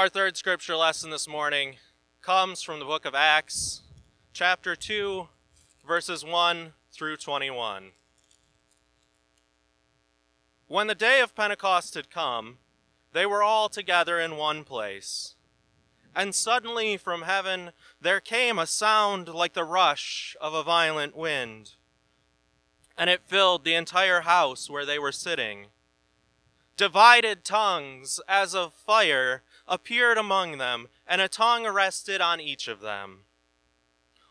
Our third scripture lesson this morning comes from the book of Acts, chapter 2, verses 1 through 21. When the day of Pentecost had come, they were all together in one place. And suddenly from heaven there came a sound like the rush of a violent wind, and it filled the entire house where they were sitting. Divided tongues as of fire appeared among them, and a tongue rested on each of them.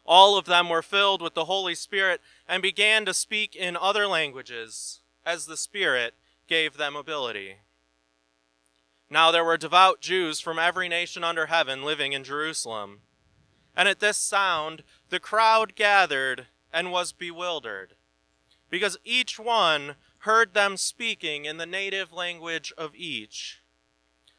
All of them were filled with the Holy Spirit and began to speak in other languages as the Spirit gave them ability. Now there were devout Jews from every nation under heaven living in Jerusalem. And at this sound the crowd gathered and was bewildered, because each one heard them speaking in the native language of each.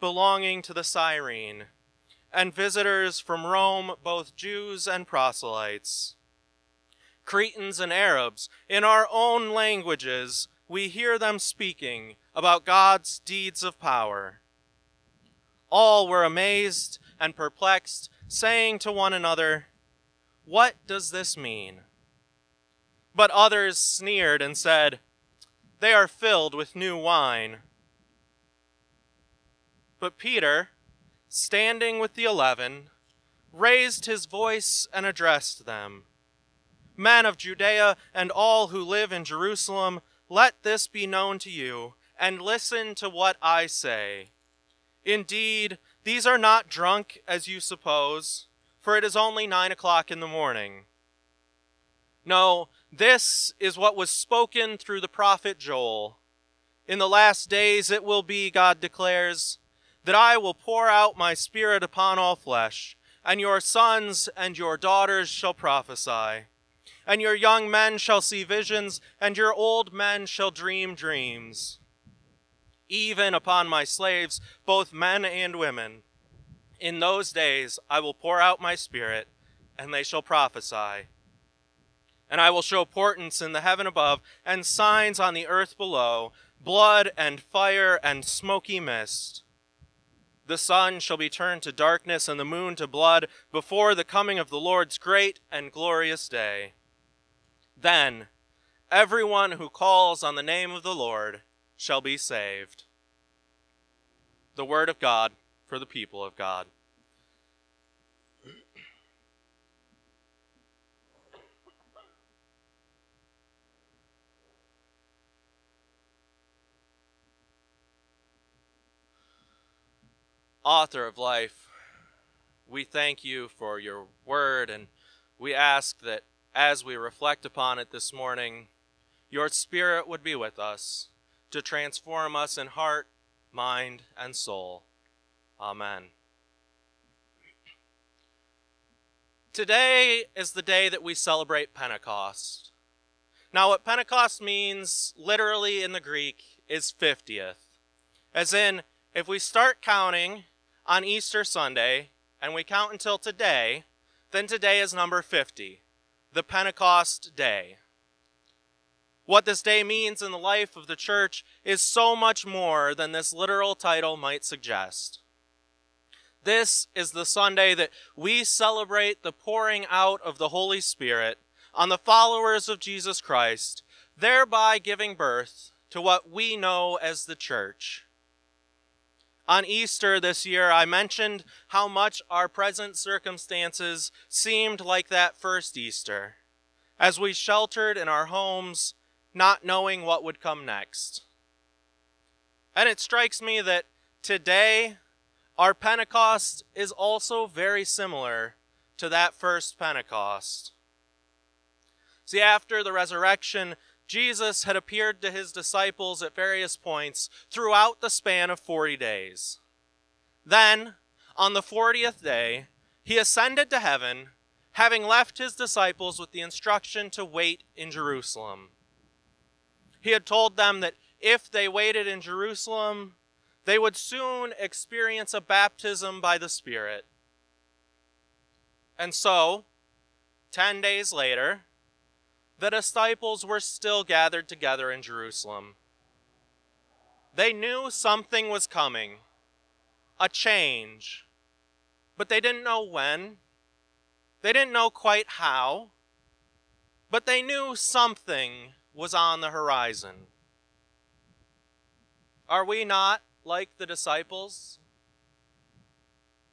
belonging to the Cyrene, and visitors from Rome, both Jews and proselytes. Cretans and Arabs, in our own languages, we hear them speaking about God's deeds of power. All were amazed and perplexed, saying to one another, What does this mean? But others sneered and said, They are filled with new wine. But Peter, standing with the eleven, raised his voice and addressed them Men of Judea and all who live in Jerusalem, let this be known to you and listen to what I say. Indeed, these are not drunk as you suppose, for it is only nine o'clock in the morning. No, this is what was spoken through the prophet Joel. In the last days it will be, God declares, that I will pour out my spirit upon all flesh, and your sons and your daughters shall prophesy. And your young men shall see visions, and your old men shall dream dreams even upon my slaves, both men and women. In those days I will pour out my spirit, and they shall prophesy. And I will show portents in the heaven above, and signs on the earth below blood and fire and smoky mist. The sun shall be turned to darkness, and the moon to blood, before the coming of the Lord's great and glorious day. Then everyone who calls on the name of the Lord shall be saved. The word of God for the people of God. Author of life, we thank you for your word, and we ask that as we reflect upon it this morning, your spirit would be with us to transform us in heart, mind, and soul. Amen. Today is the day that we celebrate Pentecost. Now, what Pentecost means, literally in the Greek, is 50th. As in, if we start counting on Easter Sunday and we count until today, then today is number 50, the Pentecost Day. What this day means in the life of the church is so much more than this literal title might suggest. This is the Sunday that we celebrate the pouring out of the Holy Spirit on the followers of Jesus Christ, thereby giving birth to what we know as the church. On Easter this year, I mentioned how much our present circumstances seemed like that first Easter, as we sheltered in our homes not knowing what would come next. And it strikes me that today, our Pentecost is also very similar to that first Pentecost. See, after the resurrection, Jesus had appeared to his disciples at various points throughout the span of 40 days. Then, on the 40th day, he ascended to heaven, having left his disciples with the instruction to wait in Jerusalem. He had told them that if they waited in Jerusalem, they would soon experience a baptism by the Spirit. And so, ten days later, the disciples were still gathered together in Jerusalem. They knew something was coming, a change, but they didn't know when. They didn't know quite how, but they knew something was on the horizon. Are we not like the disciples?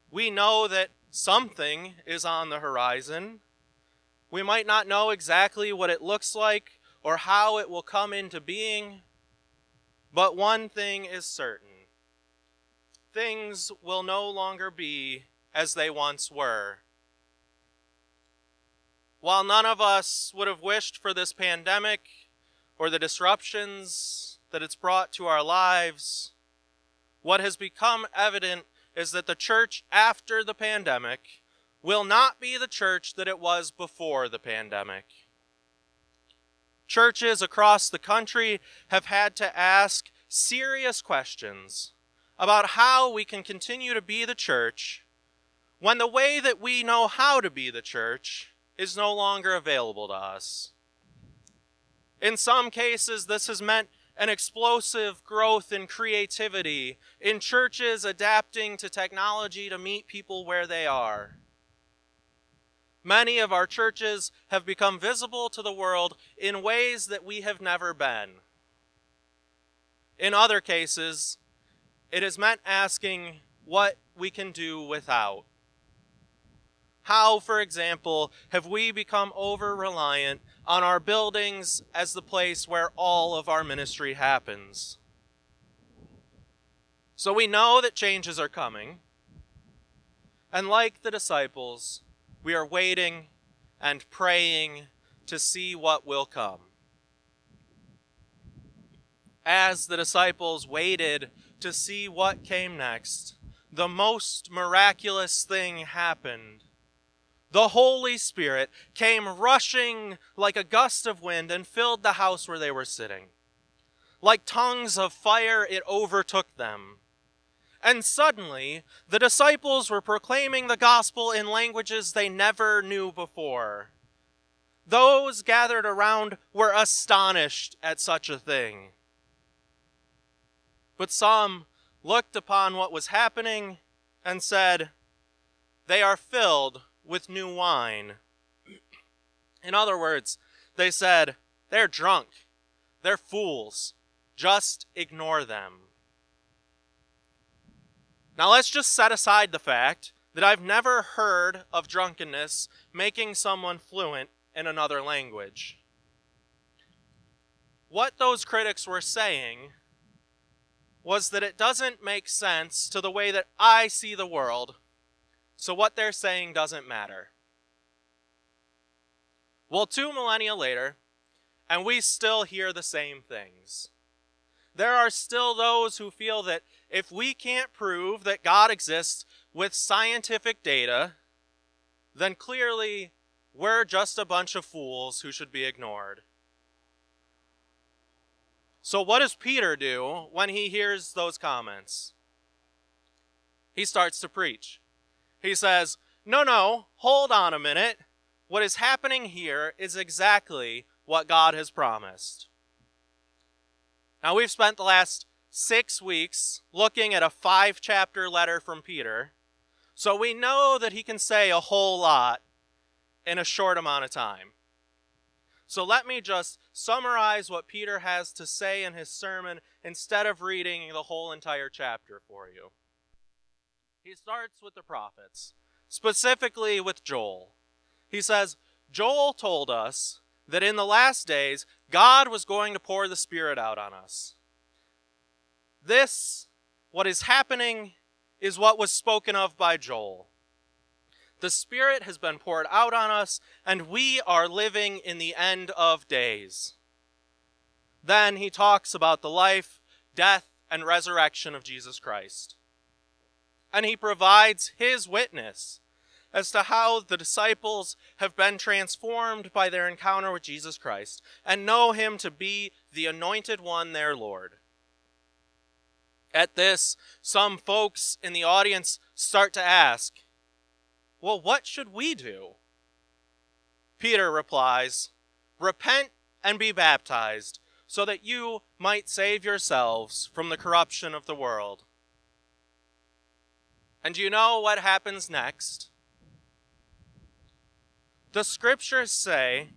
We know that something is on the horizon. We might not know exactly what it looks like or how it will come into being, but one thing is certain things will no longer be as they once were. While none of us would have wished for this pandemic or the disruptions that it's brought to our lives, what has become evident is that the church after the pandemic will not be the church that it was before the pandemic. Churches across the country have had to ask serious questions about how we can continue to be the church when the way that we know how to be the church is no longer available to us. In some cases, this has meant an explosive growth in creativity, in churches adapting to technology to meet people where they are. Many of our churches have become visible to the world in ways that we have never been. In other cases, it has meant asking what we can do without. How, for example, have we become over reliant on our buildings as the place where all of our ministry happens? So we know that changes are coming. And like the disciples, we are waiting and praying to see what will come. As the disciples waited to see what came next, the most miraculous thing happened the Holy Spirit came rushing like a gust of wind and filled the house where they were sitting. Like tongues of fire, it overtook them. And suddenly, the disciples were proclaiming the gospel in languages they never knew before. Those gathered around were astonished at such a thing. But some looked upon what was happening and said, They are filled with new wine. In other words, they said, they're drunk, they're fools, just ignore them. Now let's just set aside the fact that I've never heard of drunkenness making someone fluent in another language. What those critics were saying was that it doesn't make sense to the way that I see the world so what they're saying doesn't matter. Well, two millennia later, and we still hear the same things. There are still those who feel that if we can't prove that God exists with scientific data, then clearly we're just a bunch of fools who should be ignored. So, what does Peter do when he hears those comments? He starts to preach. He says, No, no, hold on a minute. What is happening here is exactly what God has promised. Now, we've spent the last six weeks looking at a five chapter letter from Peter, so we know that he can say a whole lot in a short amount of time. So let me just summarize what Peter has to say in his sermon instead of reading the whole entire chapter for you. He starts with the prophets, specifically with Joel. He says, Joel told us that in the last days, God was going to pour the Spirit out on us. This, what is happening, is what was spoken of by Joel. The Spirit has been poured out on us, and we are living in the end of days. Then he talks about the life, death, and resurrection of Jesus Christ and he provides his witness as to how the disciples have been transformed by their encounter with Jesus Christ and know him to be the anointed one, their Lord. At this, some folks in the audience start to ask, Well, what should we do? Peter replies, Repent and be baptized, so that you might save yourselves from the corruption of the world. And you know what happens next? The scriptures say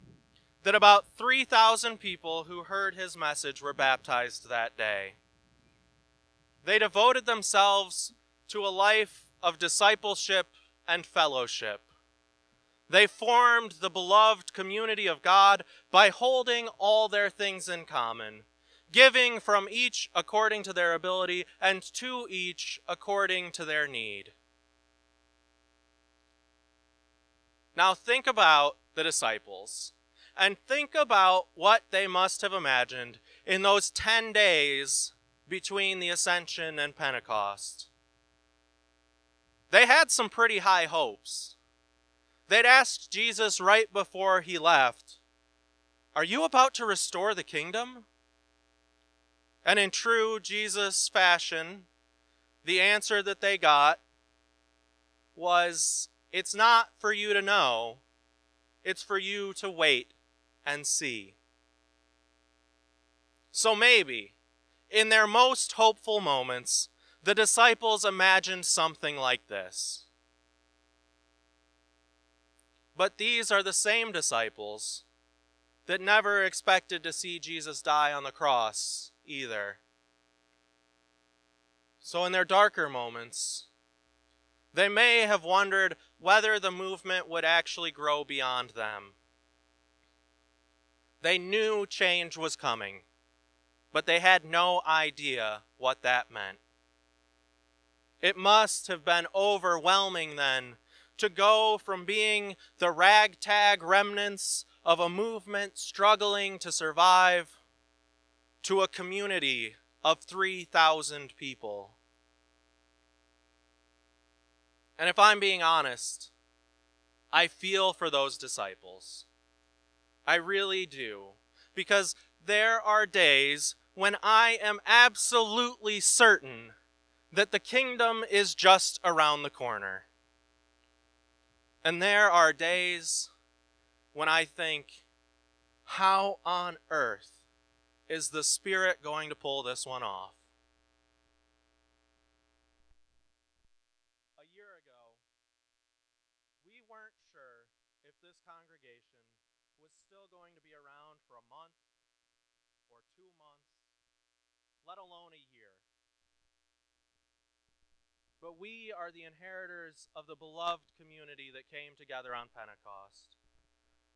that about 3,000 people who heard his message were baptized that day. They devoted themselves to a life of discipleship and fellowship. They formed the beloved community of God by holding all their things in common, giving from each according to their ability, and to each according to their need. Now think about the disciples and think about what they must have imagined in those 10 days between the ascension and Pentecost. They had some pretty high hopes. They'd asked Jesus right before he left, Are you about to restore the kingdom? And in true Jesus fashion, the answer that they got was, it's not for you to know, it's for you to wait and see. So maybe, in their most hopeful moments, the disciples imagined something like this. But these are the same disciples that never expected to see Jesus die on the cross either. So, in their darker moments, they may have wondered whether the movement would actually grow beyond them. They knew change was coming, but they had no idea what that meant. It must have been overwhelming then to go from being the ragtag remnants of a movement struggling to survive to a community of 3,000 people. And if I'm being honest, I feel for those disciples. I really do. Because there are days when I am absolutely certain that the kingdom is just around the corner. And there are days when I think, how on earth is the Spirit going to pull this one off? let alone a year. But we are the inheritors of the beloved community that came together on Pentecost.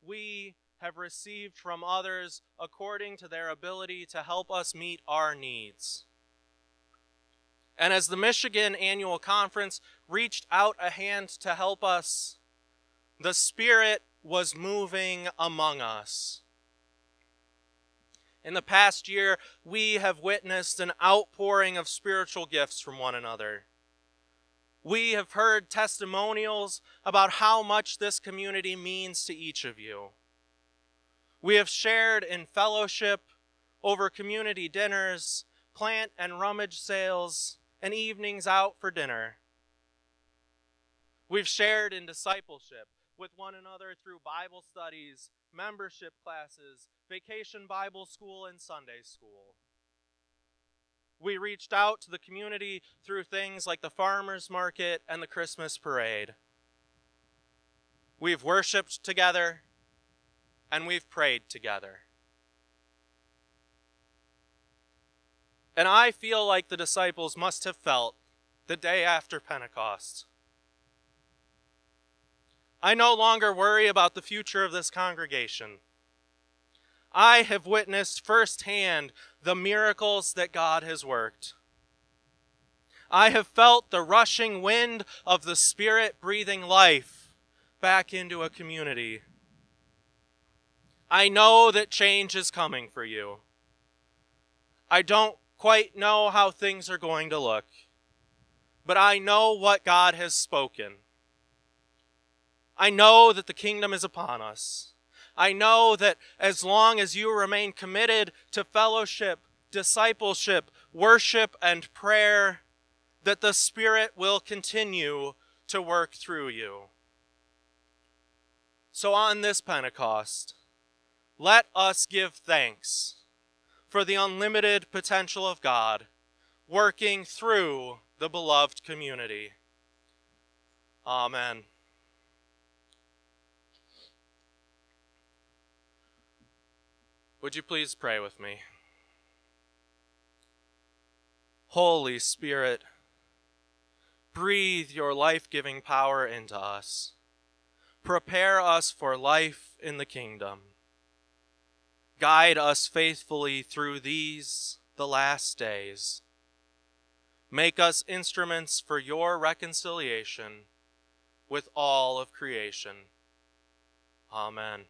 We have received from others according to their ability to help us meet our needs. And as the Michigan Annual Conference reached out a hand to help us, the Spirit was moving among us. In the past year, we have witnessed an outpouring of spiritual gifts from one another. We have heard testimonials about how much this community means to each of you. We have shared in fellowship over community dinners, plant and rummage sales, and evenings out for dinner. We've shared in discipleship with one another through Bible studies, membership classes, vacation Bible school, and Sunday school. We reached out to the community through things like the farmers market and the Christmas parade. We've worshiped together and we've prayed together. And I feel like the disciples must have felt the day after Pentecost. I no longer worry about the future of this congregation. I have witnessed firsthand the miracles that God has worked. I have felt the rushing wind of the Spirit breathing life back into a community. I know that change is coming for you. I don't quite know how things are going to look, but I know what God has spoken. I know that the kingdom is upon us. I know that as long as you remain committed to fellowship, discipleship, worship, and prayer, that the Spirit will continue to work through you. So on this Pentecost, let us give thanks for the unlimited potential of God working through the beloved community. Amen. Would you please pray with me? Holy Spirit, breathe your life giving power into us. Prepare us for life in the kingdom. Guide us faithfully through these, the last days. Make us instruments for your reconciliation with all of creation. Amen.